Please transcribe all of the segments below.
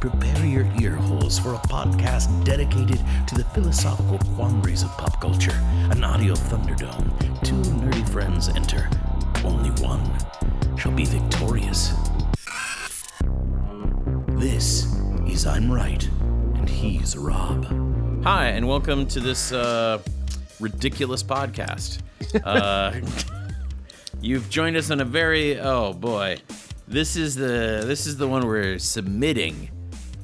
Prepare your ear holes for a podcast dedicated to the philosophical quandaries of pop culture. An audio thunderdome. Two nerdy friends enter. Only one shall be victorious. This is I'm Right, and he's Rob. Hi, and welcome to this uh, ridiculous podcast. Uh, you've joined us on a very oh boy, this is the this is the one we're submitting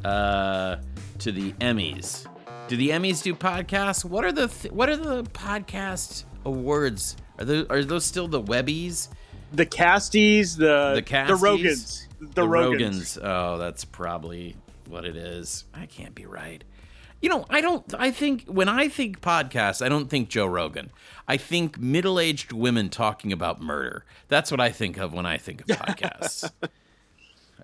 uh, to the Emmys. Do the Emmys do podcasts? What are the th- what are the podcast awards? Are those are those still the Webbies? The Casties, the the, Casties? the Rogans, the, the Rogans. Rogans. Oh, that's probably what it is. I can't be right. You know, I don't. I think when I think podcasts, I don't think Joe Rogan. I think middle-aged women talking about murder. That's what I think of when I think of podcasts.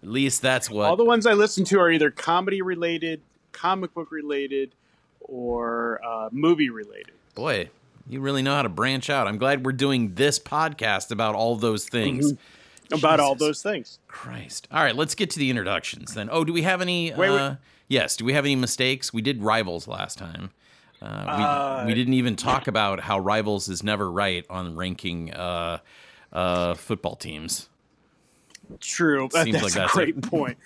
At least that's what all the ones I listen to are either comedy related, comic book related, or uh, movie related. Boy, you really know how to branch out. I'm glad we're doing this podcast about all those things. Mm-hmm. About all those things. Christ. All right, let's get to the introductions then. Oh, do we have any? Wait, uh, wait. Yes. Do we have any mistakes? We did rivals last time. Uh, we, uh, we didn't even talk about how rivals is never right on ranking uh, uh, football teams. True. That, that's like a great point.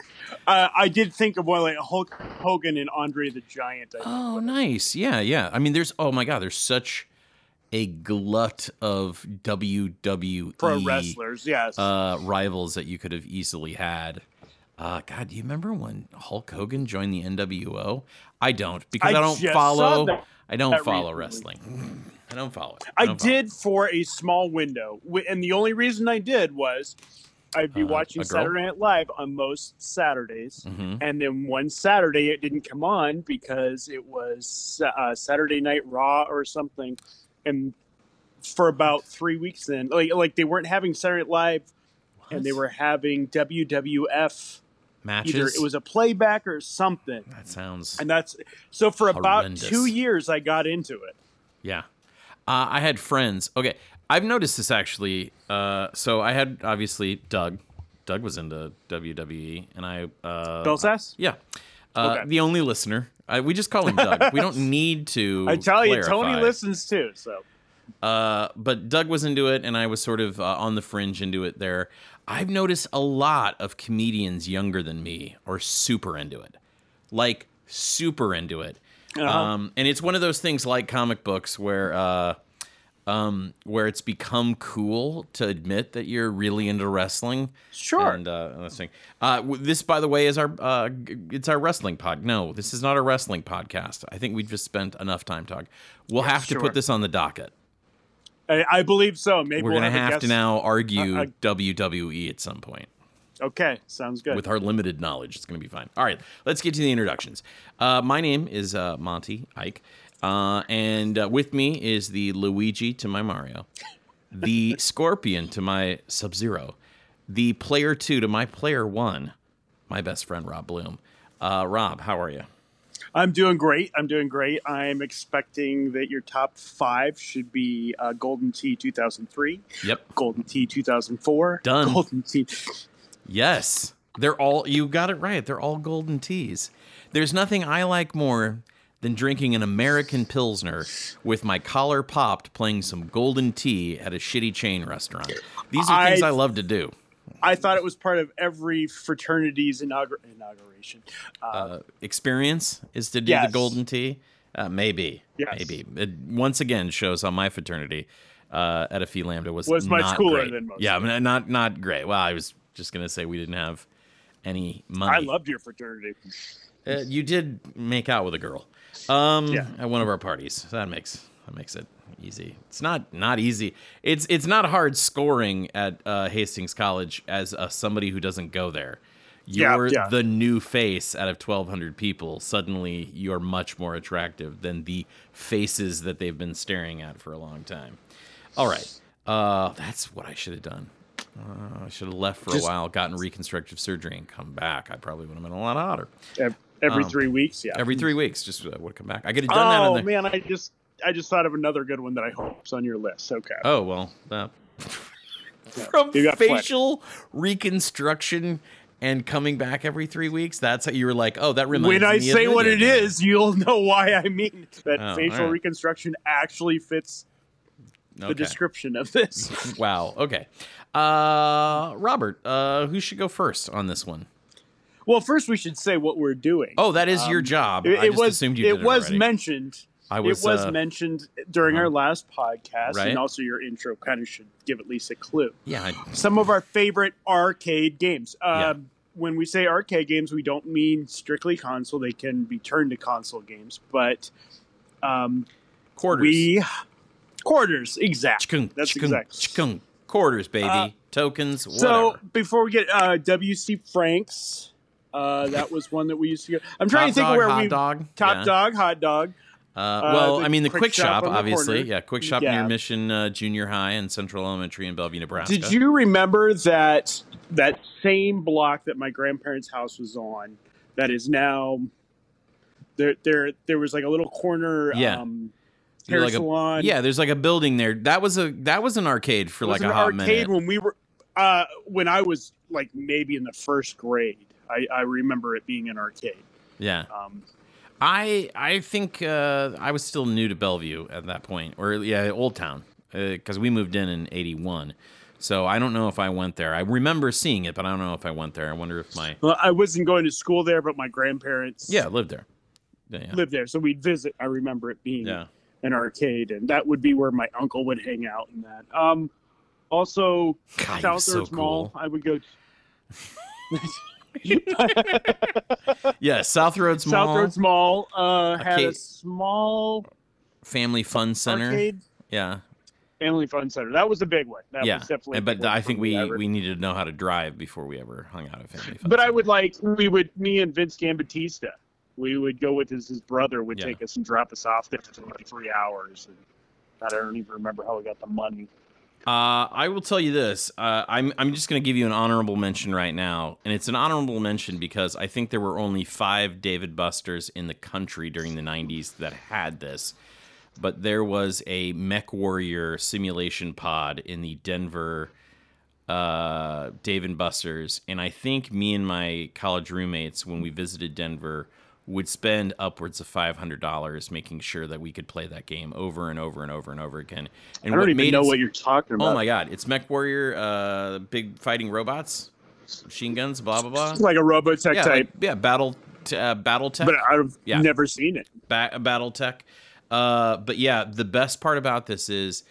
Uh, I did think of one like Hulk Hogan and Andre the Giant. oh, nice. Yeah, yeah. I mean, there's oh my god, there's such a glut of WWE pro wrestlers, yes, uh, rivals that you could have easily had. Uh, God, do you remember when Hulk Hogan joined the NWO? I don't because I, I don't follow. I don't follow recently. wrestling. I don't follow it. I, I did for a small window, and the only reason I did was I'd be uh, watching Saturday Night Live on most Saturdays, mm-hmm. and then one Saturday it didn't come on because it was uh, Saturday Night Raw or something, and for about three weeks then, like like they weren't having Saturday Night Live, what? and they were having WWF matches. Either it was a playback or something. That sounds and that's so for horrendous. about two years I got into it. Yeah, uh, I had friends. Okay, I've noticed this actually. Uh, so I had obviously Doug. Doug was into WWE, and I. Uh, Bill's ass? Yeah. Uh, okay. The only listener. I, we just call him Doug. we don't need to. I tell clarify. you, Tony listens too. So. Uh, but Doug was into it, and I was sort of uh, on the fringe into it there. I've noticed a lot of comedians younger than me are super into it, like super into it. Uh-huh. Um, and it's one of those things like comic books where uh, um, where it's become cool to admit that you're really into wrestling. Sure. And uh, this thing, uh, this, by the way, is our uh, it's our wrestling pod. No, this is not a wrestling podcast. I think we've just spent enough time talking. We'll have to put this on the docket. I, I believe so. Maybe we're we'll gonna have, have to now argue uh, uh, WWE at some point. Okay, sounds good. With our limited knowledge, it's going to be fine. All right, let's get to the introductions. Uh, my name is uh, Monty Ike, uh, and uh, with me is the Luigi to my Mario, the Scorpion to my Sub Zero, the Player Two to my Player One, my best friend Rob Bloom. Uh, Rob, how are you? I'm doing great. I'm doing great. I'm expecting that your top five should be uh, Golden Tee 2003. Yep. Golden Tee 2004. Done. Golden Tee. Yes. They're all, you got it right. They're all golden tees. There's nothing I like more than drinking an American Pilsner with my collar popped playing some golden tee at a shitty chain restaurant. These are things I, I love to do. I thought it was part of every fraternity's inaugur- inauguration. Uh, uh, experience is to do yes. the golden tee? Uh, maybe. Yes. Maybe. It once again shows how my fraternity uh, at a Phi Lambda was, was much cooler great. than most. Yeah, I mean, not not great. Well, I was just gonna say we didn't have any money. I loved your fraternity. Uh, you did make out with a girl. Um, yeah. at one of our parties. That makes that makes it easy. It's not not easy. It's it's not hard scoring at uh, Hastings College as uh, somebody who doesn't go there. You're Yeah, yeah. the new face out of 1,200 people. Suddenly, you're much more attractive than the faces that they've been staring at for a long time. All right, uh, that's what I should have done. Uh, I should have left for Just- a while, gotten reconstructive surgery, and come back. I probably would have been a lot hotter. Ev- Every Um, three weeks, yeah. Every three weeks, just uh, would come back. I could have done that. Oh man, I just I just thought of another good one that I hope's on your list. Okay. Oh well, that Yeah, from you got plenty. facial reconstruction and coming back every three weeks. That's how you were like, oh, that reminds when me. When I say what it is, you'll know why I mean that Oh, facial alright. reconstruction actually fits the Okay. description of this. Wow. Okay. Uh, Robert, uh, who should go first on this one? Well, first we should say what we're doing. Oh, that is your Um, job. it, I it just was assumed you it was already. mentioned. I was, it was uh, mentioned during uh-huh. our last podcast, Right. and also your intro kind of should give at least a clue. Yeah. I, Some of our favorite arcade games. Yeah. Um, When we say arcade games, we don't mean strictly console. They can be turned to console games, but um, quarters. we quarters exact. Chikung, That's chikung, exact. chikung. Quarters, baby. Uh, Tokens. Whatever. So before we get uh, WC Franks, uh, that was one that we used to go. I'm trying Top to think dog, of where hot we dog. top yeah. dog, hot dog. Uh, well, the I mean, the quick quick, shop shop, obviously. Yeah, quick shop Yeah. near Mission uh, Junior High and Central Elementary in Bellevue, Nebraska. Did you remember that that same block that my grandparents' house was on? That is now there. There, there was like a little corner. Yeah. Um, hair like a- salon. Yeah, there's like a building there. That was a that was an arcade for like a hot arcade minute. when we were uh, when I was like maybe in the first grade. I, I remember it being an arcade. Yeah, Um, I I think uh, I was still new to Bellevue at that point, or yeah, Old Town, because we moved in in '81. So I don't know if I went there. I remember seeing it, but I don't know if I went there. I wonder if my well, I wasn't going to school there, but my grandparents yeah lived there. Yeah, yeah. lived there, so we'd visit. I remember it being yeah. an arcade, and that would be where my uncle would hang out. And that. Um, also, God, so Roads Mall. cool. I would go. Yeah, South Roads Mall, South Roads Mall uh, had a small Family Fun Center. arcade Yeah, family fun center. That was a big one. That yeah. was definitely. But I think we ever. we needed to know how to drive before we ever hung out at Family Fun. But I would like we would me and Vince Gambatista. We would go with his his brother would Yeah. take us and drop us off there for like three hours. And I don't even remember how we got the money. Uh, I will tell you this. Uh, I'm I'm just going to give you an honorable mention right now, and it's an honorable mention because I think there were only five Dave and Busters in the country during the '90s that had this. But there was a Mech Warrior simulation pod in the Denver uh, Dave and Buster's, and I think me and my college roommates, when we visited Denver, would spend upwards of five hundred dollars making sure that we could play that game over and over and over and over again. And I don't even made know what you're talking about. Oh my god, it's Mech Warrior, uh, big fighting robots, machine guns, blah blah blah. Like a Robotech Yeah, type, like, yeah, battle, t- uh, battle tech, but I've Yeah. never seen it. ba- battle tech. Uh, but yeah, the best part about this is,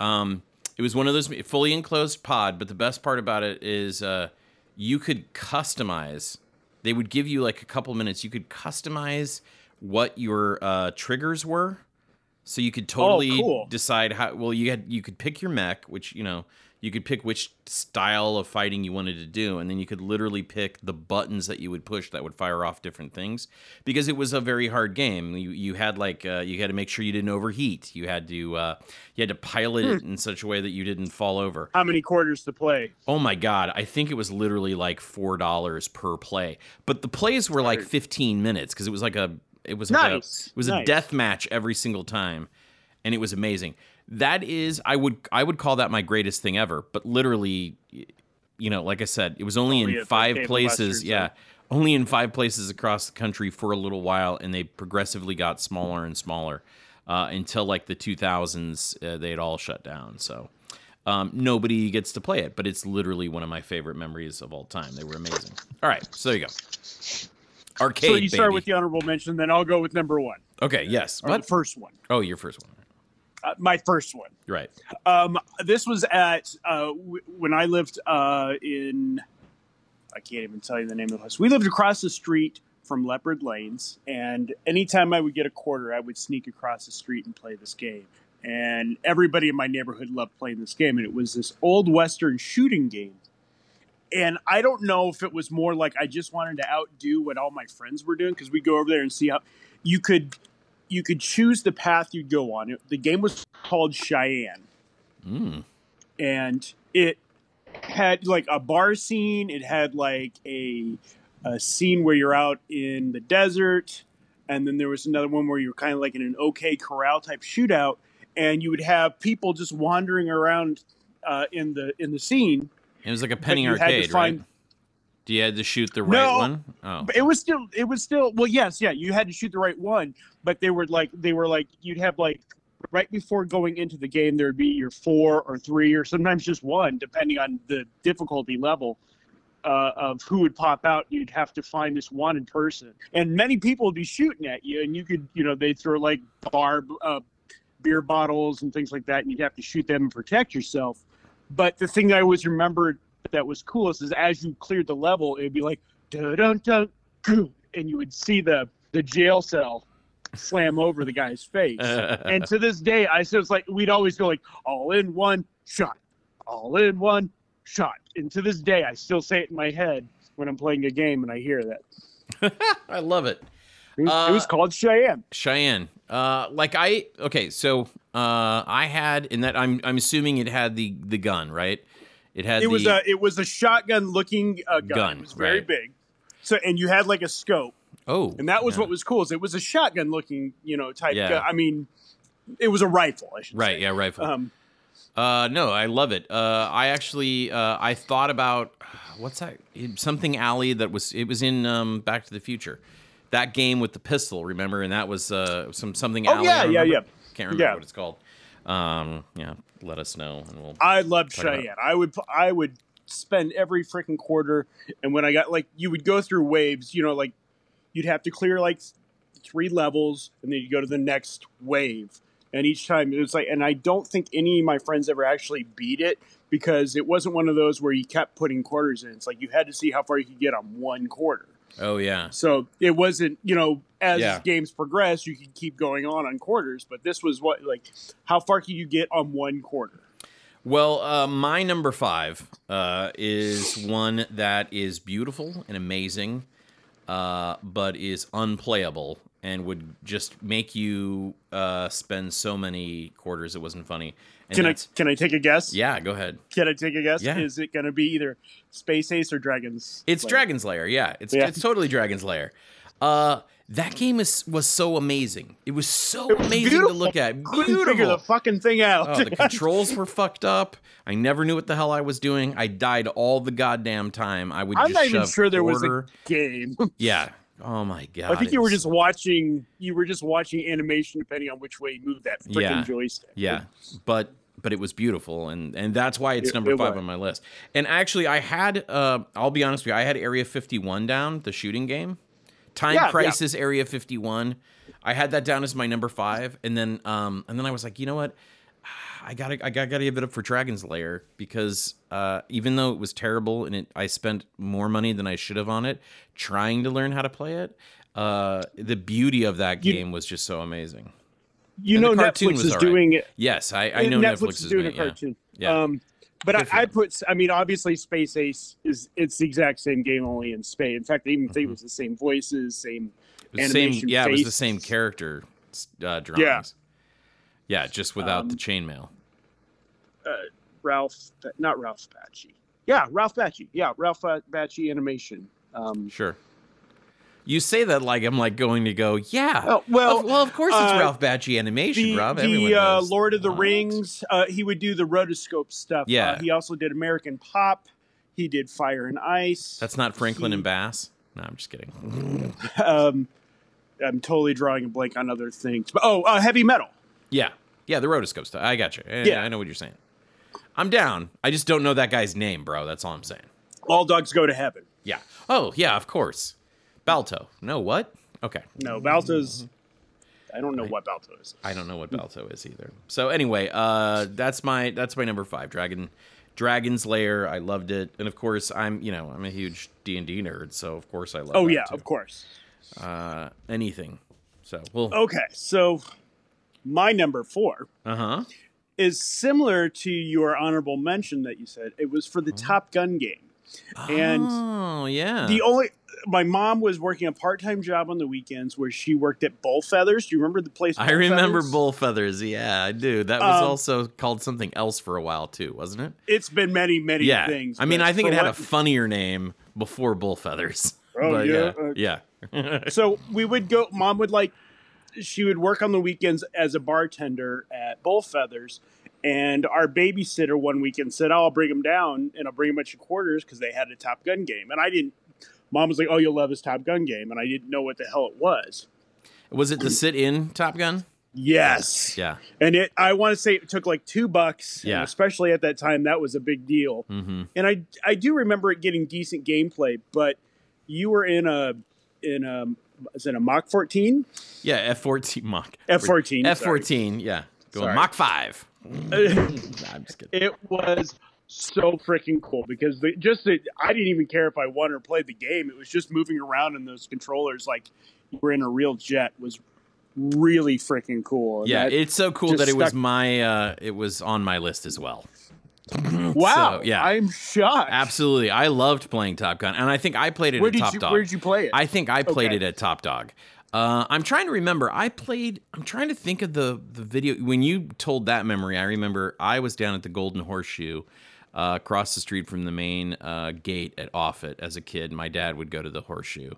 um, it was one of those fully enclosed pod. But the best part about it is, uh, you could customize. They would give you like a couple minutes. You could customize what your uh, triggers were, so you could totally cool. decide how. Well, you had you could pick your mech, which you know you could pick which style of fighting you wanted to do, and then you could literally pick the buttons that you would push that would fire off different things. Because it was a very hard game. You you had like uh, you had to make sure you didn't overheat. You had to uh, you had to pilot it in such a way that you didn't fall over. How many quarters to play? Oh my god, I think it was literally like four dollars per play, but the plays were like fifteen minutes because it was like a it was Nice, a, it was nice. a death match every single time, and it was amazing. That is, I would I would call that my greatest thing ever. But literally, you know, like I said, it was only Only in five places. Yeah, only in five places across the country for a little while, and they progressively got smaller and smaller uh, until like the 2000s. Uh, they had all shut down. So um, nobody gets to play it, but it's literally one of my favorite memories of all time. They were amazing. All right, so there you go. Arcade. so you start baby. with the honorable mention, then I'll go with number one. Okay. Yes. Or What? the first one. Oh, your first one. Uh, my first one. Right. Um, this was at uh, w- when I lived uh, in. I can't even tell you the name of the place. We lived across the street from Leopard Lanes, and anytime I would get a quarter, I would sneak across the street and play this game. and everybody in my neighborhood loved playing this game. And it was this old Western shooting game. And I don't know if it was more like I just wanted to outdo what all my friends were doing because we go over there and see how you could you could choose the path you'd go on. It, the game was called Cheyenne, Mm. and it had like a bar scene. It had like a a scene where you're out in the desert, and then there was another one where you're kind of like in an OK Corral type shootout, and you would have people just wandering around uh, in the in the scene. It was like a penny you had to arcade, find- right? Do you had to shoot the right No, one? Oh, But it was still it was still well yes yeah you had to shoot the right one but they were like they were like you'd have like right before going into the game there'd be your four or three or sometimes just one depending on the difficulty level uh, of who would pop out you'd have to find this wanted person and many people would be shooting at you and you could you know they throw like barb uh, beer bottles and things like that and you'd have to shoot them and protect yourself but the thing I always remembered that was coolest is as you cleared the level, it'd be like dun dun dun, and you would see the the jail cell slam over the guy's face. and to this day, I still—it's like we'd always go like all in one shot, all in one shot. And to this day, I still say it in my head when I'm playing a game and I hear that. I love it. It was, it was Uh, called Cheyenne. Cheyenne. Uh, like I okay, so uh, I had in that I'm I'm assuming it had the the gun, right? It had It the, was a it was a shotgun looking uh, gun. Gun, It was very right. big. So and you had like a scope. oh, and that was yeah. what was cool is it was a shotgun looking you know type Yeah. gun. i mean it was a rifle i should right. say Yeah, rifle. um Uh, no, I love it. Uh, I actually, uh, I thought about what's that? Something alley that was. It was in um, Back to the Future. That game with the pistol, remember? And that was uh, some something Oh, alley. yeah, yeah, yeah. Can't remember Yeah. what it's called. Um, yeah, let us know, and we'll. i about- cheyenne i would i would spend every freaking quarter and when i got like you would go through waves you know like you'd have to clear like three levels and then you go to the next wave and each time it was like and i don't think any of my friends ever actually beat it because it wasn't one of those where you kept putting quarters in it's like you had to see how far you could get on one quarter Oh yeah, So it wasn't, you know, as Yeah. games progress, you can keep going on on quarters, but this was what, like, how far can you get on one quarter? Well, uh, my number five uh, is one that is beautiful and amazing, uh, but is unplayable and would just make you uh, spend so many quarters it wasn't funny. And Can I can I take a guess? Yeah, go ahead. Can I take a guess? Yeah. Is it going to be either Space Ace or Dragons? It's Lair? Dragon's Lair. Yeah, it's Yeah. it's totally Dragon's Lair. Uh, that game is was so amazing. It was so It was amazing beautiful. to look at. Couldn't figure the Beautiful. fucking thing out. Oh, the controls were fucked up. I never knew what the hell I was doing. I died all the goddamn time. I would I'm just not even sure there was a game. Yeah. Oh my god. I think you were just watching. You were just watching animation, depending on which way you moved that freaking Yeah. joystick. Yeah, but but it was beautiful, and and that's why it's It- number it five was. on my list. And actually, I had uh, I'll be honest with you, I had Area 51 down, the shooting game, Time Yeah, yeah. Crisis Area 51. I had that down as my number five, and then um and then I was like, you know what? I gotta I gotta give it up for Dragon's Lair because uh, even though it was terrible and it, I spent more money than I should have on it trying to learn how to play it. Uh, the beauty of that You- game was just so amazing. You And know, Netflix is right. doing it. Yes, I, I know Netflix, Netflix, is doing a it, yeah. Yeah. Um, but I, I put. I mean, obviously, Space Ace is it's the exact same game, only in space. In fact, I even think it was the same voices, same the same, animation yeah, it was the same character uh, drawings. Yeah, yeah just without Um, the chainmail. Ralph, not Ralph Bakshi. Yeah, Ralph Bakshi. Yeah, Ralph Ba- Bakshi animation. Um, Sure. You say that like I'm like going to go, yeah. oh, well, Of- well, of course it's uh, Ralph Bakshi animation, the, Rob. Everyone the uh. Lord of the What? Rings. Uh, he would do the rotoscope stuff. Yeah. Uh, he also did American Pop. He did Fire and Ice. That's not Rankin he- and Bass. No, I'm just kidding. um, I'm totally drawing a blank on other things. But oh, uh, heavy metal. Yeah, yeah, the rotoscope stuff. I got you. I, Yeah. I know what you're saying. I'm down. I just don't know that guy's name, bro. That's all I'm saying. All dogs go to heaven. Yeah. Oh, yeah, of course. Balto. No, what? Okay. No, Balto's. I don't know what Balto is. I don't know what Balto is either. So anyway, uh, that's my that's my number five. Dragon, Dragon's Lair. I loved it, and of course, I'm you know I'm a huge D and D nerd, so of course I love. Oh yeah, too. of course. Uh, anything. So well, Okay, so My number four Uh huh. is similar to your honorable mention that you said. It was for the Top Gun game. And oh yeah. The only my mom was working a part time job on the weekends where she worked at Bull Feathers. Do you remember the place? I remember Feathers? bull feathers. Yeah, I do. That was Um, also called something else for a while too, wasn't it? It's been many, many Yeah. things. I mean, I think it had what- a funnier name before bull feathers. Oh, But yeah? yeah. Yeah. so we would go. Mom would like. She would work on the weekends as a bartender at Bull Feathers, and our babysitter one weekend said, oh, I'll bring him down and I'll bring him bunch of quarters because they had a Top Gun game. And I didn't, mom was like, oh, you'll love this Top Gun game. And I didn't know what the hell it was. Was it the sit in Top Gun? Yes. Yeah. And it, I want to say it took like two bucks. Yeah. Especially at that time, that was a big deal. Mm-hmm. And I, I do remember it getting decent gameplay, but you were in a, in a, is it a Mach 14? Yeah, F 14 Mach. F 14. F 14, yeah. Going Mach 5 it was so freaking cool because the, just the, I didn't even care if I won or played the game. It was just moving around in those controllers like you were in a real jet was really freaking cool. And Yeah, it's so cool that it was my uh it was on my list as well. wow. so, yeah. I'm shocked. Absolutely. I loved playing Top Gun and I think I played it Where at did Top you, Dog. where did you play it? I think I played Okay. it at Top Dog. Uh, I'm trying to remember. I played. I'm trying to think of the the video when you told that memory. I remember I was down at the Golden Horseshoe, uh, across the street from the main uh, gate at Offutt as a kid. My dad would go to the Horseshoe,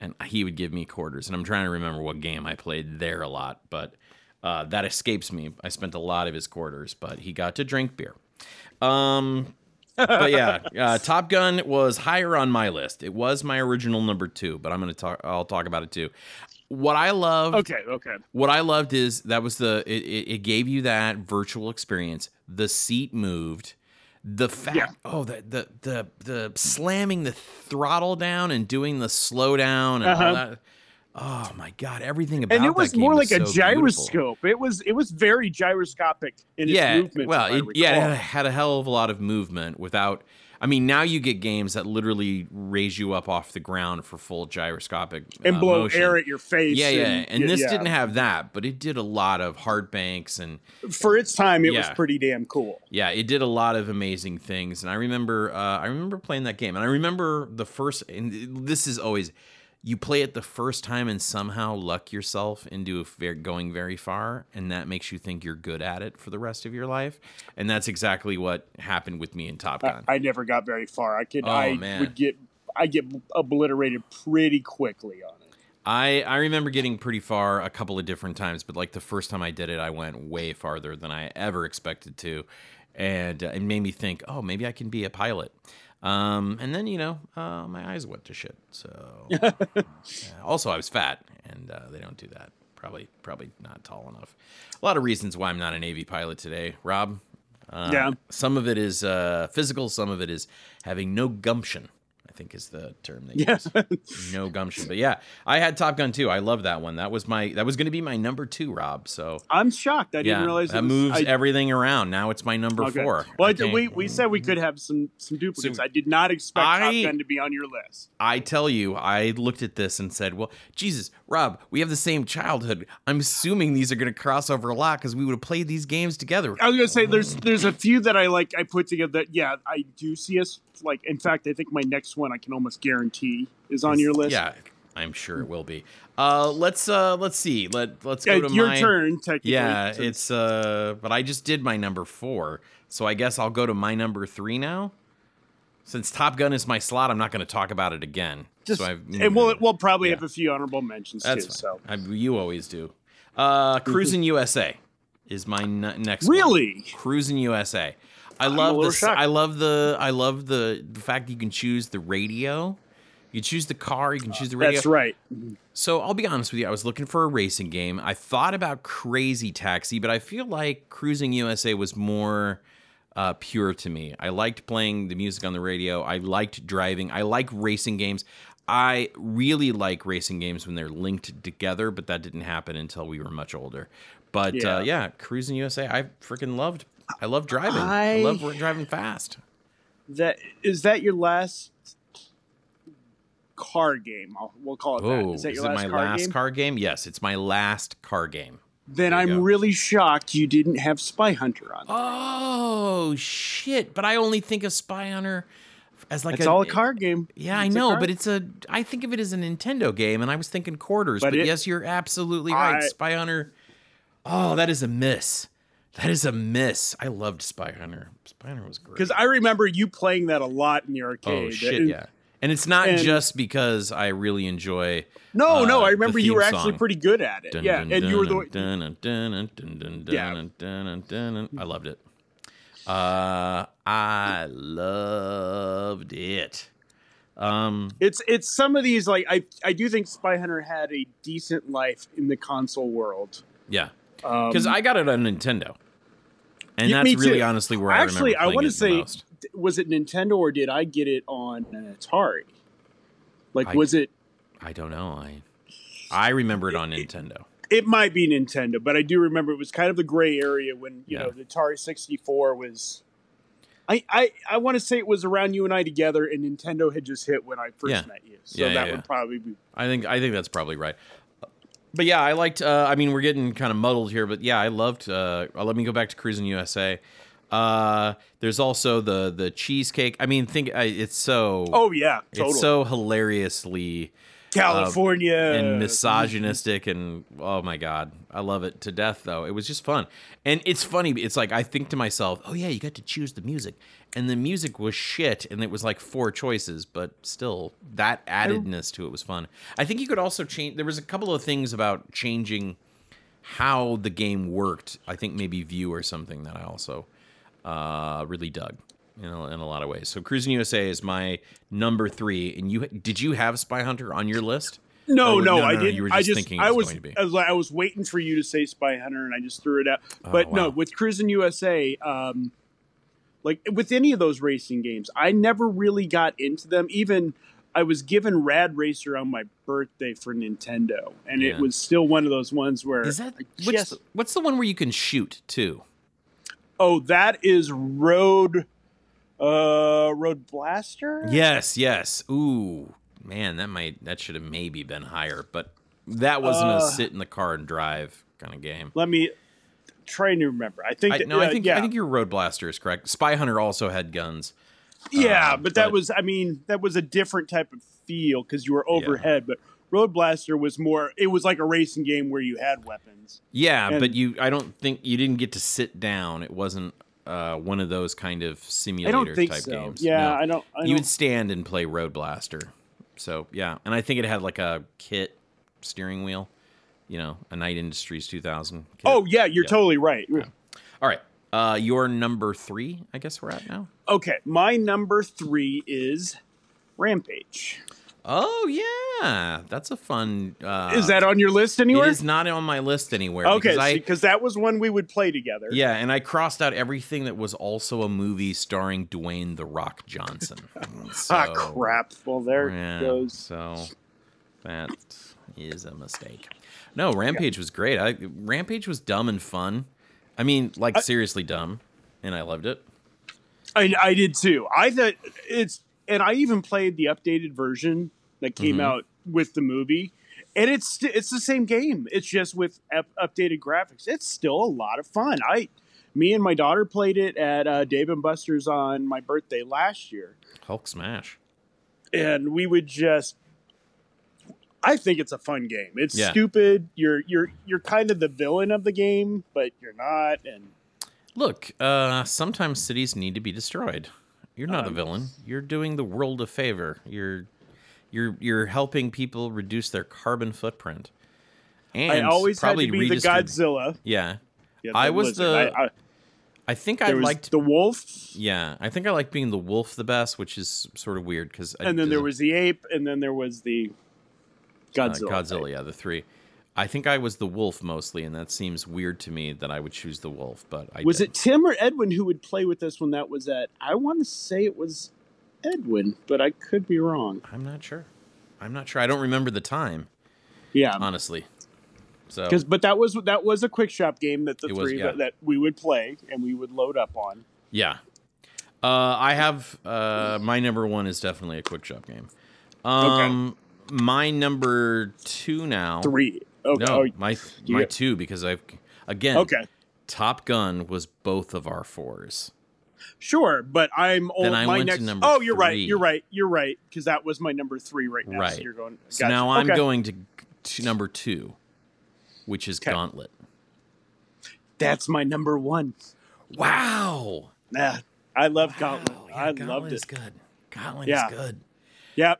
and he would give me quarters. And I'm trying to remember what game I played there a lot, but uh, that escapes me. I spent a lot of his quarters, but he got to drink beer. Um, but yeah, uh, Top Gun was higher on my list. It was my original number two, but I'm gonna talk. I'll talk about it too. What I loved, okay, okay. what I loved is that was the it, it, it gave you that virtual experience. The seat moved. The fact, Yeah. oh, the, the the the slamming the throttle down and doing the slowdown and Uh-huh. all that. Oh my god, everything about it. and it was more like was a so gyroscope. It was it was very gyroscopic in its yeah, movement. well, it, yeah, it had a hell of a lot of movement without. I mean, now you get games that literally raise you up off the ground for full gyroscopic and uh, blow motion. air at your face. Yeah, yeah, and this yeah. didn't have that, but it did a lot of hard banks and For its time, it was pretty damn cool. yeah, it did a lot of amazing things. And I remember, uh, I remember playing that game, and I remember the first. And this is always, you play it the first time and somehow luck yourself into going very far, and that makes you think you're good at it for the rest of your life. And that's exactly what happened with me in Top I, Gun. I never got very far. I could. Oh, I man. would get. I get obliterated pretty quickly on it. I I remember getting pretty far a couple of different times, but like the first time I did it, I went way farther than I ever expected to, and uh, it made me think, oh, maybe I can be a pilot. Um, and then you know, uh, my eyes went to shit. So uh, also, I was fat, and uh, they don't do that. Probably probably not tall enough. A lot of reasons why I'm not a Navy pilot today, Rob. Uh, Yeah. Some of it is uh, physical. Some of it is having no gumption. I think is the term they Yeah. use no gumption. But yeah, I had Top Gun too. I love that one. That was my that was going to be my number two, Rob. So I'm shocked. I yeah, didn't realize that it was, moves I, everything around. Now it's my number okay. four. Well, I I did- can't- we we said we could have some some duplicates. So- I did not expect I- Top Gun to be on your list. I tell you, I looked at this and said, "Well, Jesus, Rob, we have the same childhood. I'm assuming these are going to cross over a lot because we would have played these games together." I was gonna say there's there's a few that I like I put together that yeah I do see us like in fact I think my next one I can almost guarantee is on your list. Yeah, I'm sure it will be. Uh, let's uh, let's see. Let let's go Uh, to your my turn technically. Yeah, it's uh but I just did my number 4. So I guess I'll go to my number 3 now. Since Top Gun is my slot, I'm not going to talk about it again. just so I've and we'll we'll probably Yeah. have a few honorable mentions That's too. fine. So I, you always do. Uh Cruis'n USA is my n- next one. really, Cruis'n USA. I love this. shocked. I love the. I love the the fact that you can choose the radio. You choose the car. You can choose the radio. that's right. So I'll be honest with you. I was looking for a racing game. I thought about Crazy Taxi, but I feel like Cruis'n USA was more uh, pure to me. I liked playing the music on the radio. I liked driving. I like racing games. I really like racing games when they're linked together, but that didn't happen until we were much older. But Yeah. uh, yeah, Cruis'n USA, I freaking loved. I love driving. I, I- love driving fast. That is that your last car game? I'll, we'll call it that. Oh, Is that is your it my car last game? car game? Yes, it's my last car game. then There I'm go. really shocked you didn't have Spy Hunter on. Oh shit! But I only think of Spy Hunter as like it's all a card game. Yeah, I It's a know, but it's a. I think of it as a Nintendo game, and I was thinking quarters. But, But it- yes, you're absolutely right. I- Spy Hunter. Oh, that is a miss. That is a miss. I loved Spy Hunter. Spy Hunter was great. because I remember you playing that a lot in the oh arcade. shit, And- yeah. And it's not and- just because I really enjoy. No, no, uh, I the remember you were actually song. pretty good at it. Dun, yeah, dun, and you were the Yeah. I loved it. Uh, I loved it. Um, It's it's some of these like I I do think Spy Hunter had a decent life in the console world. yeah, Um, because I got it on Nintendo, and Yeah, that's really honestly where I actually I want want to say was it Nintendo or did I get it on Atari? Like I- was it? I don't know. I I remember it on Nintendo. It might be Nintendo, but I do remember it was kind of the gray area when you Yeah. know the Atari sixty four was. I, I, I want to say it was around you and I together, and Nintendo had just hit when I first Yeah. met you, so Yeah, that would probably be. I think I think that's probably right. But yeah, I liked. Uh, I mean, we're getting kind of muddled here, but yeah, I loved. Uh, uh, let me go back to Cruis'n USA. Uh, there's also the the cheesecake. I mean, think I, it's so. Oh yeah, totally. It's so hilariously California and misogynistic and oh my god i love it to death though it was just fun and it's funny it's like i think to myself oh yeah you got to choose the music and the music was shit and it was like four choices but still that addedness to it was fun i think you could also change there was a couple of things about changing how the game worked i think maybe view or something that i also uh, really dug in a, in a lot of ways. So Cruis'n USA is my number three, and you did you have Spy Hunter on your list? No, Oh, no, no, I no, didn't. you were I just just, thinking it I was was, going to be. I was, I was waiting for you to say Spy Hunter, and I just threw it out. But Oh, no, with Cruis'n USA, um, like with any of those racing games, I never really got into them. Even I was given Rad Racer on my birthday for Nintendo, and Yeah. it was still one of those ones where Is that I what's the, what's the one where you can shoot too? oh, that is Road, uh, Road Blaster. Yes, yes. Ooh, man, that might that should have maybe been higher, but that wasn't a Uh, sit in the car and drive kind of game. Let me try to remember. I think I, that, no, I uh, think yeah. I think your Road Blaster is correct. Spy Hunter also had guns. Yeah, Uh, but that but- was, I mean, that was a different type of feel because you were overhead. But Road Blaster was more, it was like a racing game where you had weapons. Yeah, And- but you I don't think you didn't get to sit down. It wasn't uh, one of those kind of I simulator don't think type so. games. Yeah, No. I don't. I you don't would stand and play Road Blaster. So yeah, and I think it had like a kit steering wheel. You know, a Knight Industries 2000. Kit. oh, yeah, you're Yeah. totally right. all right. Uh, your number three, I guess we're at now. Okay, my number three is Rampage. Oh yeah, that's a fun. Uh, is that on your list anywhere? It is not on my list anywhere. okay, because that was one we would play together. yeah, and I crossed out everything that was also a movie starring Dwayne the Rock Johnson. So, ah, crap. Well, there yeah, it goes. So that is a mistake. No, Rampage was great. I Rampage was dumb and fun. I mean, like seriously dumb, and I loved it. I, I did too. I thought it's, and I even played the updated version that came Mhm. out with the movie, and it's it's the same game. It's just with up- updated graphics. It's still a lot of fun. I, me and my daughter played it at uh, Dave and Buster's on my birthday last year, Hulk smash. and we would just. I think it's a fun game. It's Yeah. stupid. You're you're you're kind of the villain of the game, but you're not. And Look, uh, sometimes cities need to be destroyed. You're not a Um, villain. You're doing the world a favor. You're you're you're helping people reduce their carbon footprint. And I always had probably to be the Godzilla. Yeah, Yeah, I was lizard. the- I, I, I think I liked. the wolf. yeah, I think I like being the wolf the best, which is sort of weird because. and then there was the ape, and then there was the Godzilla. Godzilla, yeah, the three. I think I was the wolf mostly, and that seems weird to me that I would choose the wolf. But I Was did. it Tim or Edwin who would play with us when that was at? I want to say it was Edwin, but I could be wrong. I'm not sure. I'm not sure. I don't remember the time, Yeah, honestly. So because but that was that was a quick shop game that the It was, three yeah. that, that we would play and we would load up on. Yeah. Uh, I have uh, my number one is definitely a quick shop game. Um, My number two now. Three. Okay. No, oh, my my get- two because I've again. okay. Top Gun was both of our fours. Sure, but I'm old. Then I my went to next. number oh, you're right. You're right. You're right. Because that was my number three right now. So you're going. So gotcha. now I'm Okay. going to, to number two, which is Okay. Gauntlet. That's my number one. Wow. Nah, I love Gauntlet. Yeah, I Gauntlet loved is it. good. Gauntlet Yeah. is good. Yeah, uh,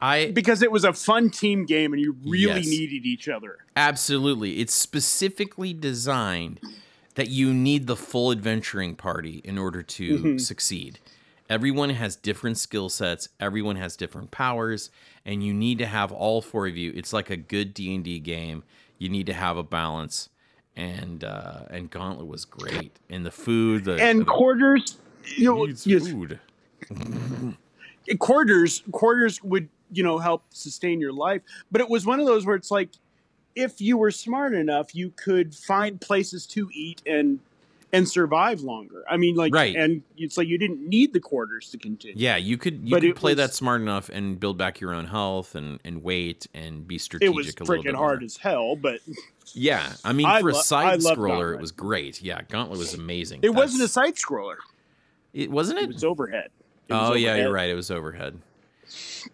I because it was a fun team game, and you really Yes. needed each other. absolutely. It's specifically designed that you need the full adventuring party in order to Mm-hmm. succeed. Everyone has different skill sets. Everyone has different powers, and you need to have all four of you. It's like a good D and D game. You need to have a balance, and uh, and Gauntlet was great. And the food, the And the, quarters, you know, yes, food. quarters, quarters would you know help sustain your life. But it was one of those where it's like, if you were smart enough, you could find places to eat and and survive longer. I mean, like, Right. and it's like you didn't need the quarters to continue. Yeah, you could you But could play that smart enough and build back your own health and and weight and be strategic It was a freaking hard more. as hell, but Yeah, I mean, I for a lo- I side scroller, it was great. Yeah, Gauntlet was amazing. it wasn't a side scroller. It wasn't It it. was overhead. It was oh yeah, you're right. It was overhead.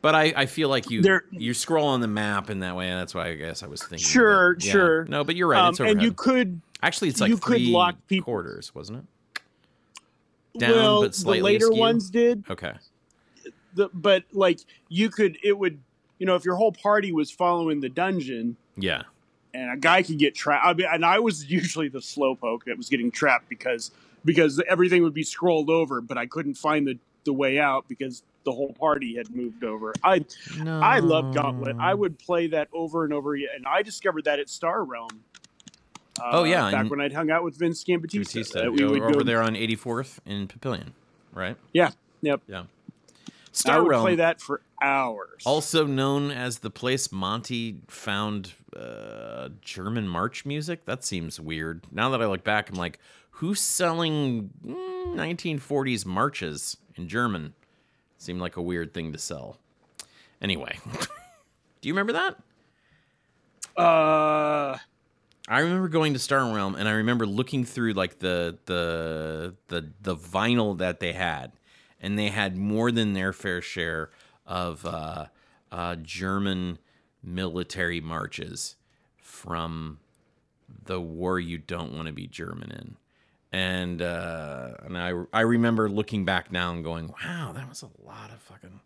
But I, I feel like you There- you scroll on the map in that way. and That's why I guess I was thinking. Sure. Yeah. sure. No, but you're right. Um, it's overhead. and you could Actually, it's like you could lock people- quarters, wasn't it? Down, well, but slightly the later askew? ones did. Okay. The, but like you could, it would, you know, if your whole party was following the dungeon, Yeah. and a guy could get trapped. I mean, and I was usually the slowpoke that was getting trapped because because everything would be scrolled over, but I couldn't find the the way out because the whole party had moved over. I No. I love Gauntlet. I would play that over and over again, and I discovered that at Star Realm. Uh, Oh, yeah, back and- when I'd hung out with Vince Gambitista. Batista, that we would over go- there on 84th in Papillion, right? Yeah, yep. Yeah. Star I would Realm, play that for hours. also known as the place Monty found uh, German march music. That seems weird. Now that I look back, I'm like, who's selling mm, 1940s marches in German? Seemed like a weird thing to sell. Anyway, do you remember that? uh, I remember going to Star Realm and I remember looking through like the the the the vinyl that they had, and they had more than their fair share of uh, uh, German military marches from the war you don't want to be German in. And uh, and I I remember looking back now and going, wow, that was a lot of fucking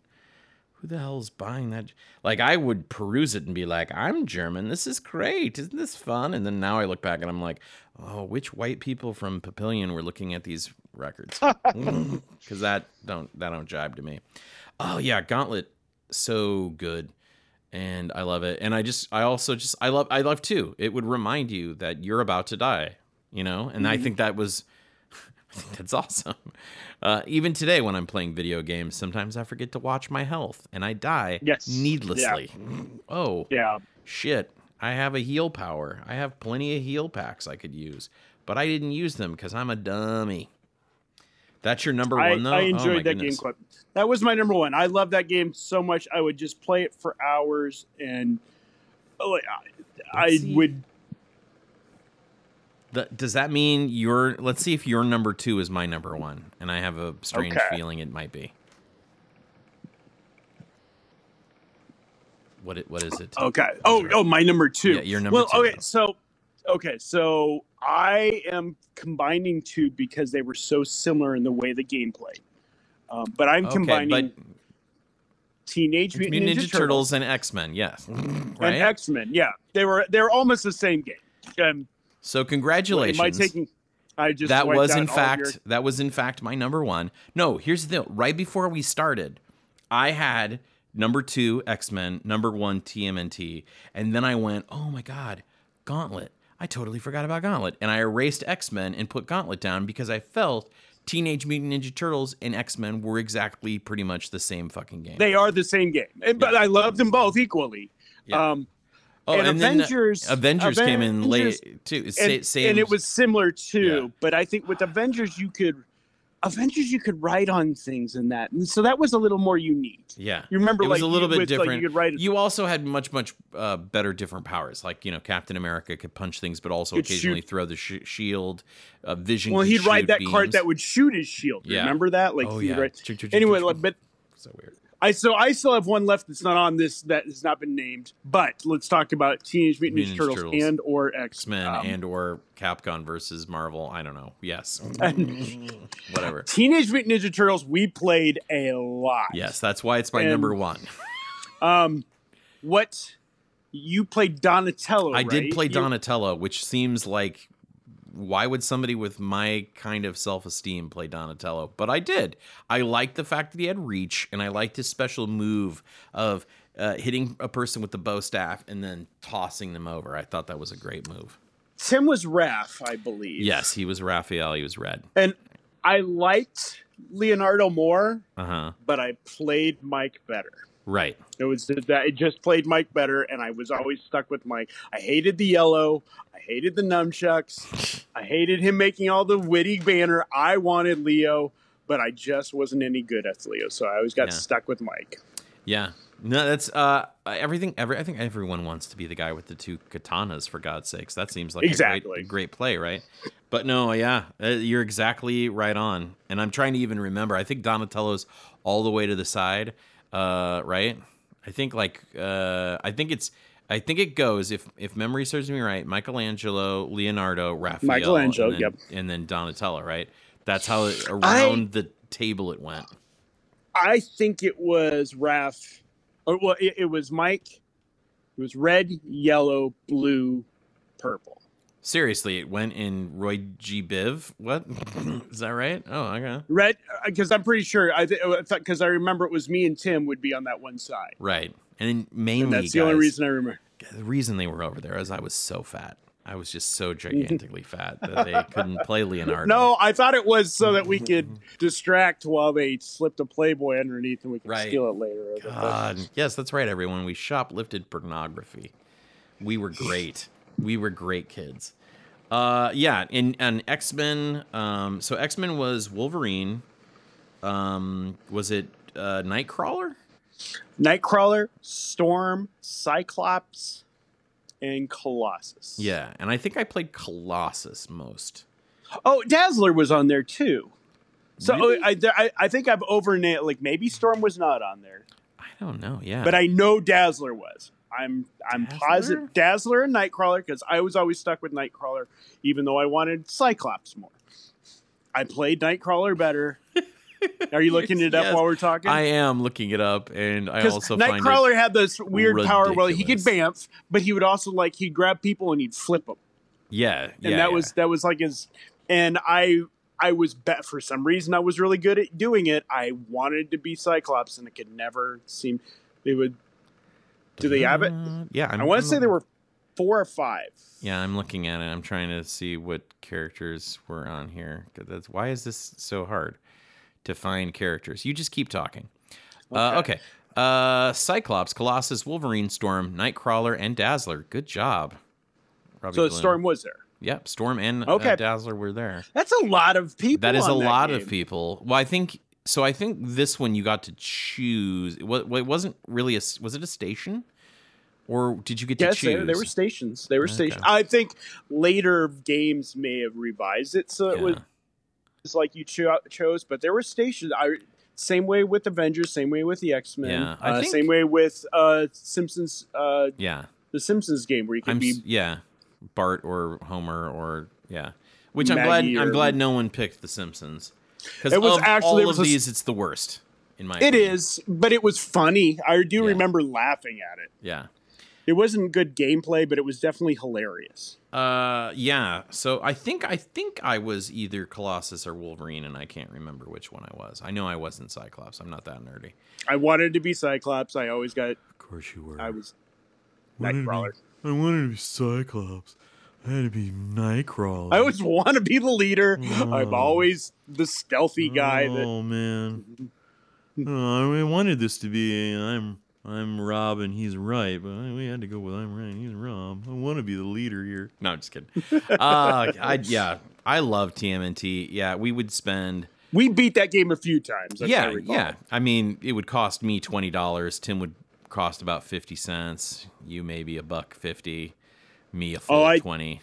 who the hell's buying that? Like, I would peruse it and be like, I'm German. This is great. Isn't this fun? And then now I look back and I'm like, oh, which white people from Papillion were looking at these records? Because that don't that don't jibe to me. Oh yeah, Gauntlet, so good, and I love it. And I just, I also just, I love, I love too. It would remind you that you're about to die, you know. And I think that was, I think that's awesome. Uh, even today, when I'm playing video games, sometimes I forget to watch my health and I die Yes. needlessly. Oh, yeah. shit. I have a heal power. I have plenty of heal packs I could use, but I didn't use them because I'm a dummy. That's your number I, one, though? I Oh, enjoyed that goodness. game quite. That was my number one. I love that game so much. I would just play it for hours, and oh, I, I would. The- does that mean your? Let's see if your number two is my number one, and I have a strange Okay. feeling it might be. What? It, what is it? Okay. Oh, right. oh, my number two. Yeah, your number well, two, okay. though. So, okay, so I am combining two because they were so similar in the way the game played. Um, but I'm Okay, combining but Teenage Mutant, Ninja, Ninja Turtles and X Men, yes, and. X Men. Yeah, they were they were almost the same game. Um, so am congratulations. I taking? I just that was in fact your- that was in fact my number one. No, here's the deal. Right before we started, I had number two X Men, number one TMNT, and then I went, oh my god, Gauntlet. I totally forgot about Gauntlet, and I erased X Men and put Gauntlet down because I felt Teenage Mutant Ninja Turtles and X Men were exactly pretty much the same fucking game. They are the same game, and, but I love them both equally. Yeah. Um, oh, and then Avengers- Avengers came in late too. and, Sa- and it was similar too. Yeah. But I think with Avengers, you could Avengers, you could write on things in that, and so that was a little more unique. Yeah, You remember, it was like, a little bit with, like, different. you could write. You also had much, much uh, better different powers. Like you know, Captain America could punch things, but also Could occasionally shoot. throw the sh- shield. Uh, Vision. well, he'd shoot that card beams. that would shoot his shield. Yeah. Remember that? Like oh yeah. write- Anyway, like, but so weird. I so I still have one left that's not on this that has not been named. But let's talk about Teenage Mutant Ninja Turtles, Turtles. and or X Men um, and or Capcom versus Marvel. I don't know. Yes. Whatever. Teenage Mutant Ninja Turtles. We played a lot. Yes, that's why it's my And- number one. Um, what you played Donatello? I did right? play You- Donatello, which seems like why would somebody with my kind of self esteem play Donatello? But I did. I liked the fact that he had reach, and I liked his special move of uh, hitting a person with the bow staff and then tossing them over. I thought that was a great move. Tim was Raph, I believe. Yes, he was Raphael. He was red. and I liked Leonardo more, Uh huh. but I played Mike better. Right. It was that I just played Mike better, and I was always stuck with Mike. I hated the yellow. I hated the nunchucks. I hated him making all the witty banner. I wanted Leo, but I just wasn't any good at Leo, so I always got Yeah. stuck with Mike. Yeah. No, that's uh everything. Every I think everyone wants to be the guy with the two katanas. For God's sakes, that seems like a Exactly. great, a great play, right? But no, yeah, uh, you're exactly right on. And I'm trying to even remember. I think Donatello's all the way to the side, uh, right? I think like uh, I think it's. I think it goes if if memory serves me right. Michelangelo, Leonardo, Raphael, Michelangelo, and then, yep. and then Donatello, right? That's how it, around the table it went. I think it was Raph. Or, well, it, it was Mike. It was red, yellow, blue, purple. Seriously, it went in Roy G. Biv. What is that right? Oh, okay. Red, because uh, I'm pretty sure. I because uh, I remember it was me and Tim would be on that one side. Right, and then mainly And that's guys, the only reason I remember. the reason they were over there is I was so fat. I was just so gigantically fat that they couldn't play Leonardo. No, I thought it was so that we could distract while they slipped a Playboy underneath and we could Right. steal it later. God, yes, that's right, everyone. We shoplifted pornography. We were great. We were great kids. Uh, yeah, in and X Men. Um, so X Men was Wolverine. Um, was it uh, Nightcrawler? Nightcrawler, Storm, Cyclops, and Colossus. Yeah, and I think I played Colossus most. Oh, Dazzler was on there too. So Really? I, I I think I've overnailed. Like maybe Storm was not on there, I don't know. Yeah, but I know Dazzler was. I'm I'm positive Dazzler and Nightcrawler because I was always stuck with Nightcrawler, even though I wanted Cyclops more. I played Nightcrawler better. Are you looking it up Yes. while we're talking? I am looking it up, and I also. Nightcrawler had this weird power where he could ridiculous. bamf, but he would also like he'd grab people and he'd flip them, Yeah, and yeah, that yeah. was that was like his. And I I was bet for some reason I was really good at doing it. I wanted to be Cyclops, and it could never seem they would. Do they have it? Uh, Yeah, I'm, I want to say there were four or five. Yeah, I'm looking at it. I'm trying to see what characters were on here. That's why is this so hard to find characters? You just keep talking. Uh, okay. Uh, Cyclops, Colossus, Wolverine, Storm, Nightcrawler, and Dazzler. Good job. Robbie So Bloom. Storm was there. Yep, Storm and Okay. uh, Dazzler were there. That's a lot of people. That is a on lot game. of people. Well, I think so. I think this one you got to choose. It wasn't really a. Was it a station, or did you get to choose? they, they were stations. They were Okay. stations. I think later games may have revised it so it was it's like you cho- chose, but there were stations. I same way with Avengers, same way with the X Men, Yeah, uh, think- same way with uh, Simpsons, uh, Yeah. the Simpsons game where you can I'm be. yeah, Bart or Homer or yeah. Which I'm glad Maggie I'm glad no one picked The Simpsons. Because It was of actually- all there of was a s- these, it's the worst in my. It opinion. is, but it was funny. I do Yeah. remember laughing at it. Yeah. It wasn't good gameplay, but it was definitely hilarious. Uh, yeah. So I think I think I was either Colossus or Wolverine, and I can't remember which one I was. I know I wasn't Cyclops. I'm not that nerdy. I wanted to be Cyclops. I always got. Of course you were. I was Wanted to be- Nightcrawler. I wanted to be Cyclops. I had to be Nightcrawler. I always want to be the leader. I'm Oh. always the stealthy guy that Oh man, oh, I wanted this to be I'm I'm Rob and he's right, but we had to go with I'm right and he's Rob. I want to be the leader here. No, I'm just kidding. uh, I yeah, I love TMNT. Yeah, we would spend We beat that game a few times. yeah, I yeah. I mean, it would cost me twenty dollars. Tim would cost about fifty cents. You maybe a buck fifty. Me a full oh, I, twenty.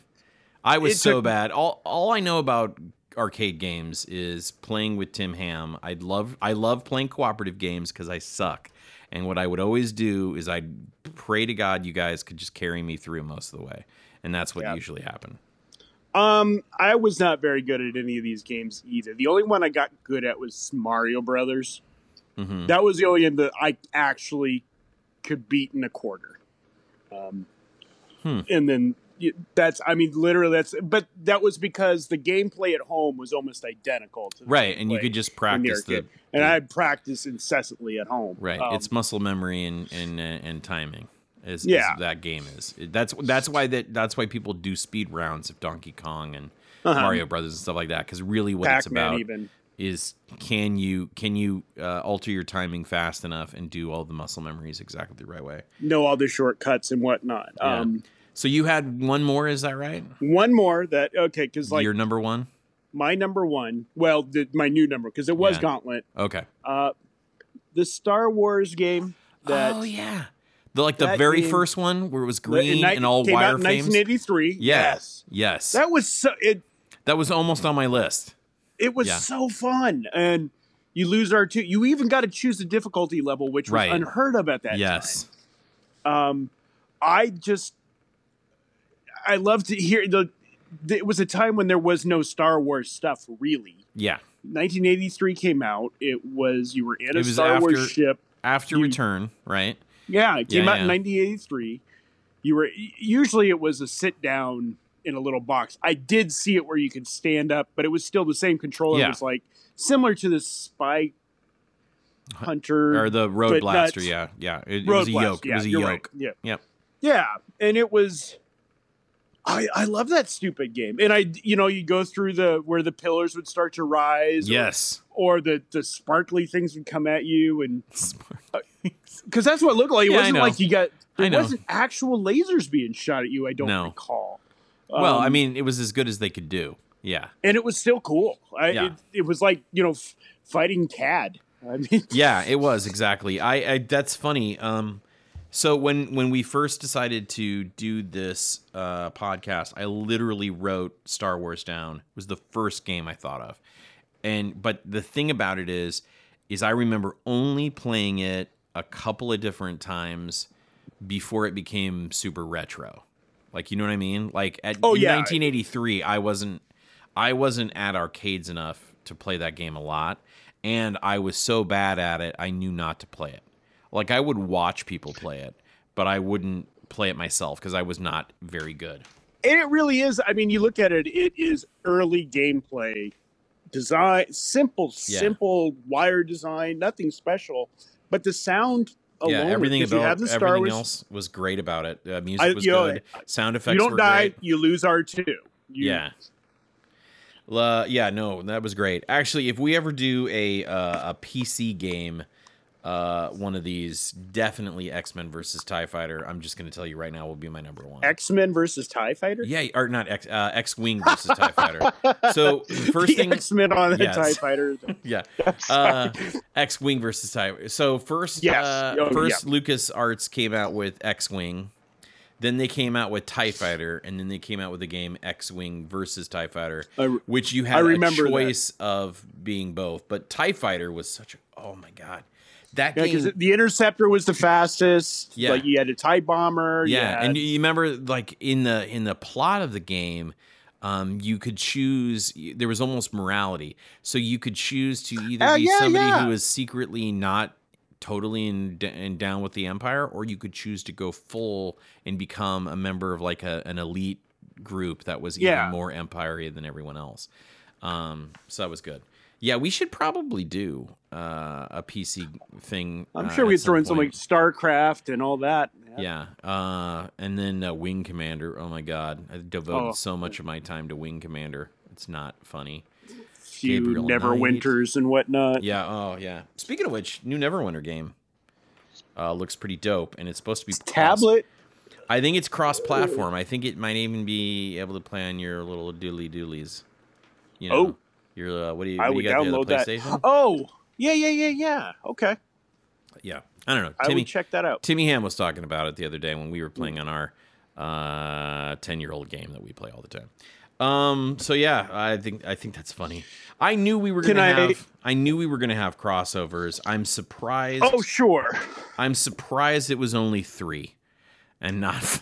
I was so took, bad. All all I know about arcade games is playing with Tim Ham. I love I love playing cooperative games because I suck. And what I would always do is I'd pray to God you guys could just carry me through most of the way, and that's what yeah. usually happened. Um, I was not very good at any of these games either. The only one I got good at was Mario Brothers. Mm-hmm. That was the only one that I actually could beat in a quarter. Um, hmm. and then that's I mean literally that's but that was because the gameplay at home was almost identical to right, and you could just practice the, and I practice incessantly at home. Right, um, it's muscle memory and and uh, and timing. Is, yeah. Is that game is that's that's why that that's why people do speed rounds of Donkey Kong and uh-huh. Mario Brothers and stuff like that because really what Pac-Man it's about even. Is can you can you uh, alter your timing fast enough and do all the muscle memories exactly the right way? Know all the shortcuts and whatnot. Yeah. Um, so you had one more, is that right? One more that okay, because like your number one, my number one. Well, the, my new number because it was yeah. Gauntlet. Okay. Uh, the Star Wars game. That, oh yeah, the like the very game, first one where it was green and all wire out 1983. Yes. Yes. That was so. It. That was almost on my list. It was yeah. so fun, and you lose R two. You even got to choose the difficulty level, which was right. unheard of at that yes. time. Yes. Um, I just I love to hear the. It was a time when there was no Star Wars stuff, really. Yeah. 1983 came out. It was you were in a Star after, Wars ship after you, Return, right? Yeah, it came yeah, out yeah. in 1983. You were usually it was a sit down in a little box. I did see it where you could stand up, but it was still the same controller. Yeah. It was like similar to the Spy Hunter or the Road Blaster. yeah, yeah. It, it was a yoke. Yeah, it was a yoke. Right. Yeah, yep. Yeah, and it was I, I love that stupid game. And I, you know, you go through the where the pillars would start to rise. Yes. Or, or the the sparkly things would come at you, and because uh, that's what it looked like. It yeah, wasn't like you got. It wasn't actual lasers being shot at you. I don't no. recall. Well, um, I mean, it was as good as they could do. Yeah. And it was still cool. I, yeah. It, it was like you know, f- fighting Cad. I mean, yeah, it was exactly. I, I that's funny. Um, so when when we first decided to do this uh, podcast, I literally wrote Star Wars down. It was the first game I thought of, and but the thing about it is, is I remember only playing it a couple of different times before it became super retro. Like you know what I mean? Like at oh, yeah. 1983, I wasn't I wasn't at arcades enough to play that game a lot, and I was so bad at it, I knew not to play it. Like I would watch people play it, but I wouldn't play it myself because I was not very good. And it really is. I mean, you look at it; it is early gameplay design, simple, yeah. simple wire design, nothing special, but the sound. Yeah, everything about everything Wars, else was great about it. Uh, music I, was good. Know, Sound effects. You don't die, great. you lose R two. Yeah. Uh, yeah, no, that was great. Actually, if we ever do a uh, a PC game uh, one of these, definitely X Men versus Tie Fighter. I'm just going to tell you right now, will be my number one. X Men versus Tie Fighter. Yeah, or not X uh, X Wing versus Tie Fighter. So first thing, X Men on the yes. Tie Fighter. yeah, uh, X Wing versus Tie. So first, yes. Uh, oh, first yeah. Lucas Arts came out with X Wing. Then they came out with TIE Fighter, and then they came out with the game X Wing versus TIE Fighter, which you had a choice that. of being both. But TIE Fighter was such a oh my god. That yeah, game, the interceptor was the fastest. Yeah, like you had a tie bomber. Yeah, and you remember like in the in the plot of the game, um, you could choose. There was almost morality, so you could choose to either uh, be yeah, somebody yeah. who is secretly not totally in, in down with the empire, or you could choose to go full and become a member of like a, an elite group that was even more empire than everyone else. Um, so that was good. Yeah, we should probably do uh, a PC thing. I'm uh, sure we'd throw in some like StarCraft and all that. Yeah, yeah. Uh, and then uh, Wing Commander. Oh my God, I devoted oh. so much of my time to Wing Commander. It's not funny. Few Gabriel Neverwinters and whatnot. Yeah. Oh yeah. Speaking of which, new Neverwinter game uh, looks pretty dope, and it's supposed to be tablet. I think it's cross-platform. I think it might even be able to play on your little dooley doolies. You know? Oh You're uh, what do you? I would you got there, the download that. Oh, yeah, yeah, yeah, yeah. Okay, Yeah, I don't know. I Timmy would check that out. Timmy Ham was talking about it the other day when we were playing on our uh, ten-year-old game that we play all the time. Um, so yeah, I think I think that's funny. I knew we were gonna I- have. I knew we were gonna have crossovers. I'm surprised. Oh, sure. I'm surprised it was only three, and not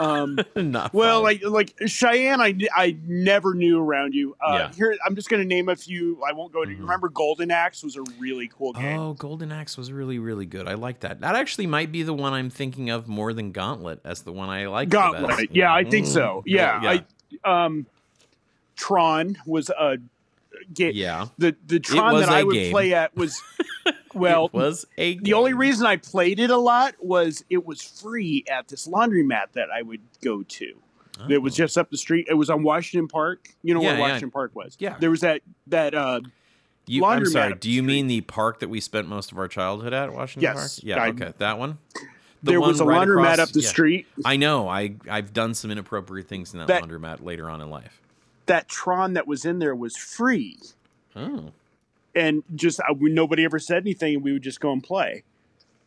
Um, not. well, five. like like Cheyenne, I, I never knew around you. Uh, Yeah. Here, I'm just gonna name a few. I won't go to. Mhm. Remember, Golden Axe was a really cool game. Oh, Golden Axe was really, really good. I like that. That actually might be the one I'm thinking of more than Gauntlet as the one I like. the Gauntlet. best. Yeah, I think so. Mm. Yeah, I um, Tron was a game. yeah. The the Tron that I would game. play at was well. it was a. the only reason I played it a lot was it was free at this laundromat that I would go to. It was Oh. just up the street. It was on Washington Park. You know Yeah, where yeah. Washington Park was. Yeah. There was that that uh You, I'm sorry. Do you mean the park that we spent most of our childhood at, Washington Yes, Park? Yeah. I- okay, that one. The there one was a right laundromat across- up the yeah. street. I know. I I've done some inappropriate things in that, That- laundromat later on in life. That Tron that was in there was free. Oh. and just we, nobody ever said anything, and we would just go and play.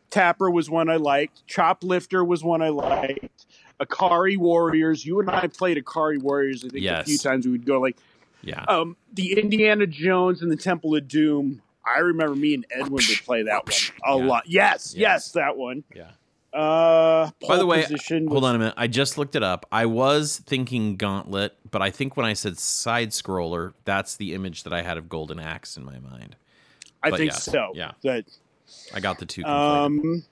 Tapper was one I liked. Choplifter was one I liked. Ikari Warriors. You and I played Ikari Warriors. I think a few times we would go like Yeah. um, the Indiana Jones and the Temple of Doom. I remember me and Edwin would play that one a Yeah. lot. Yes, Yes. yes, that one. yeah. Uh, By the way, position Hold was- on a minute. I just looked it up. I was thinking Gauntlet, but I think when I said side scroller, that's the image that I had of Golden Axe in my mind. I but think so. yeah. That I got the two. um,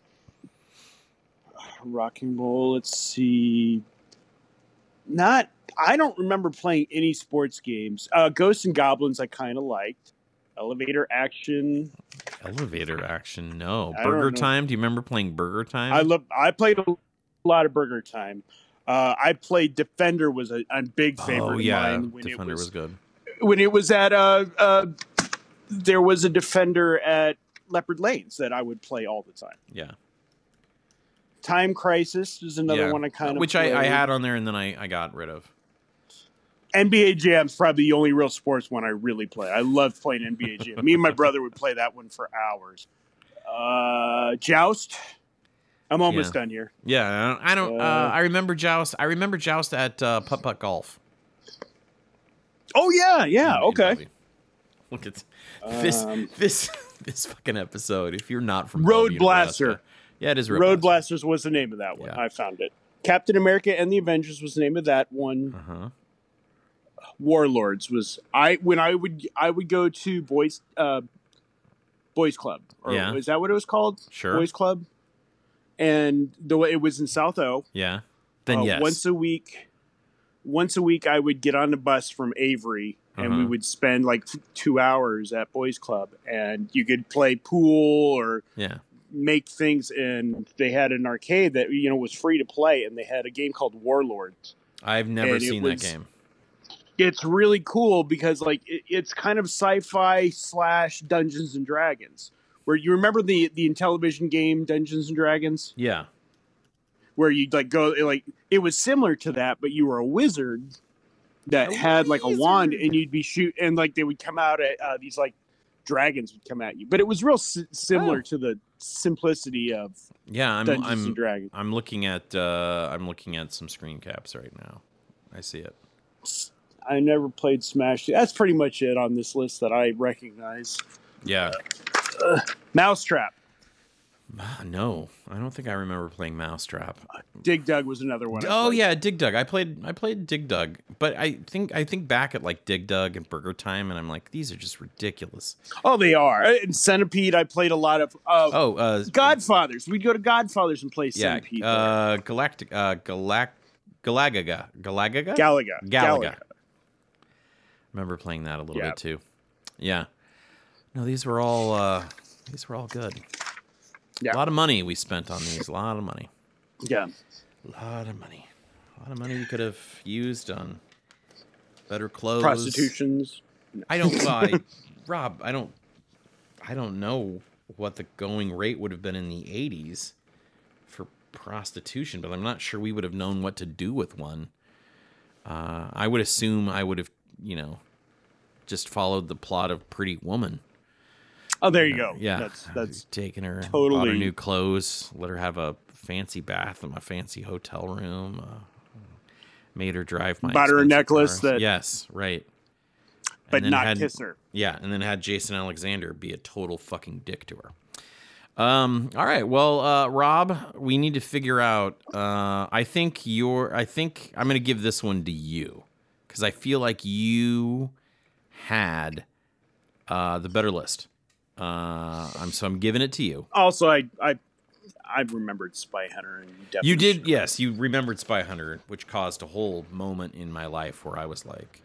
Rocking Roll. Let's see. Not. I don't remember playing any sports games. Uh, Ghosts and Goblins. I kind of liked. Elevator Action. Elevator action. No. I Burger. Time. Do you remember playing Burger Time? I love. I played a lot of Burger Time. Uh, I played Defender. Was a, a big favorite oh yeah, of mine when Defender it was, was, good. when it was at uh, uh, there was a Defender at Leopard Lanes that I would play all the time. Yeah. Time Crisis is another yeah. one I kind of which I, I had on there and then I, I got rid of. NBA Jam's probably the only real sports one I really play. I love playing NBA Jam. Me and my brother would play that one for hours. Uh, Joust. I'm almost Yeah. done here. Yeah, I don't. I, don't, uh, Uh, I remember Joust. I remember Joust at uh, Putt Putt Golf. Oh yeah, yeah. Okay. Look at this Um, this this fucking episode. If you're not from Road Blaster. Yeah, it is Road, Road Blasters was the name of that one. Yeah. I found it. Captain America and the Avengers was the name of that one. Uh huh. Warlords was I when I would I would go to boys uh boys club or Yeah. is that what it was called? Sure. Boys club. And the way it was in South O. Yeah. Then Uh, yes. Once a week, once a week, I would get on the bus from Avery, and we Uh-huh. would spend like two hours at Boys Club, and you could play pool or yeah. make things. And they had an arcade that you know was free to play, and they had a game called Warlords. I've never and seen was- that game. It's really cool because like it, it's kind of sci-fi slash Dungeons and Dragons. Where you remember the the Intellivision game Dungeons and Dragons, Yeah. where you like go like it was similar to that, but you were a wizard that A had like a wand, and you'd be shoot, and like they would come out at uh, these like dragons would come at you. But it was real s- similar Oh. to the simplicity of Yeah. I'm. Dungeons I'm. and Dragons. I'm looking at. Uh, I'm looking at some screen caps right now. I see it. I never played Smash. That's pretty much it on this list that I recognize. Yeah. Mousetrap. Ah, No, I don't think I remember playing Mousetrap. Dig Dug was another one. Oh yeah, Dig Dug. I played I played Dig Dug, but I think I think back at like Dig Dug and Burger Time, and I'm like, these are just ridiculous. Oh, they are. And Centipede, I played a lot of. Uh, Oh, uh, Godfathers. We'd go to Godfathers and play yeah, Centipede. uh, Galactic, uh, Galac, Galagaga, Galagaga, Galaga. Galaga. Remember playing that a little Yeah. bit too. Yeah. No, these were all uh, these were all good. Yeah. A lot of money we spent on these. A lot of money. Yeah. A lot of money. A lot of money we could have used on better clothes. Prostitutions. I don't. I, Rob, I don't. I don't know what the going rate would have been in the '80s for prostitution, but I'm not sure we would have known what to do with one. Uh, I would assume I would have, you know, just followed the plot of Pretty Woman. Oh, there you go. Yeah, that's that's taking her, bought her totally- new clothes, let her have a fancy bath in my fancy hotel room. Uh, made her drive my Bought her a necklace cars. that- yes, right. but not had- kiss her. Yeah, and then had Jason Alexander be a total fucking dick to her. Um, all right, well, uh, Rob, we need to figure out. Uh, I think you're. I think I'm going to give this one to you because I feel like you had uh, the better list. Uh, I'm so I'm giving it to you. Also, I I I remembered Spy Hunter and You did, yes. You remembered Spy Hunter, which caused a whole moment in my life where I was like,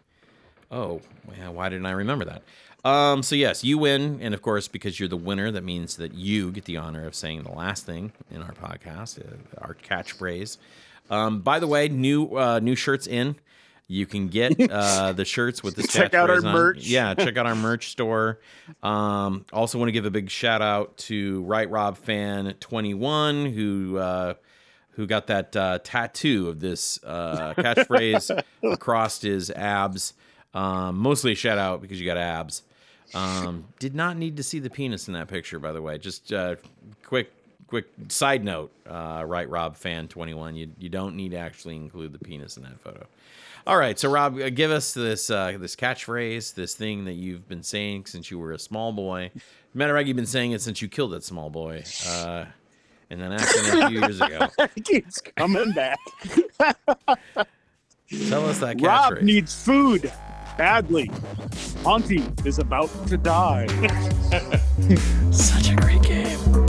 "Oh, well, why didn't I remember that?" Um, so yes, you win, and of course, because you're the winner, that means that you get the honor of saying the last thing in our podcast, uh, our catchphrase. Um, by the way, new uh, new shirts in. You can get uh, the shirts with this. Check out our on. merch. Yeah, check out our merch store. Um, also, want to give a big shout out to Right Rob Fan Twenty One who uh, who got that uh, tattoo of this uh, catchphrase across his abs. Um, mostly a shout out because you got abs. Um, did not need to see the penis in that picture, by the way. Just uh, quick, quick side note. Uh, right, Rob Fan Twenty One. You you don't need to actually include the penis in that photo. All right, so Rob, uh, give us this uh, this catchphrase, this thing that you've been saying since you were a small boy. Matter of fact, you've been saying it since you killed that small boy uh, in an accident a few years ago. It keeps coming back. Tell us that Rob catchphrase. needs food badly. Auntie is about to die. Such a great game.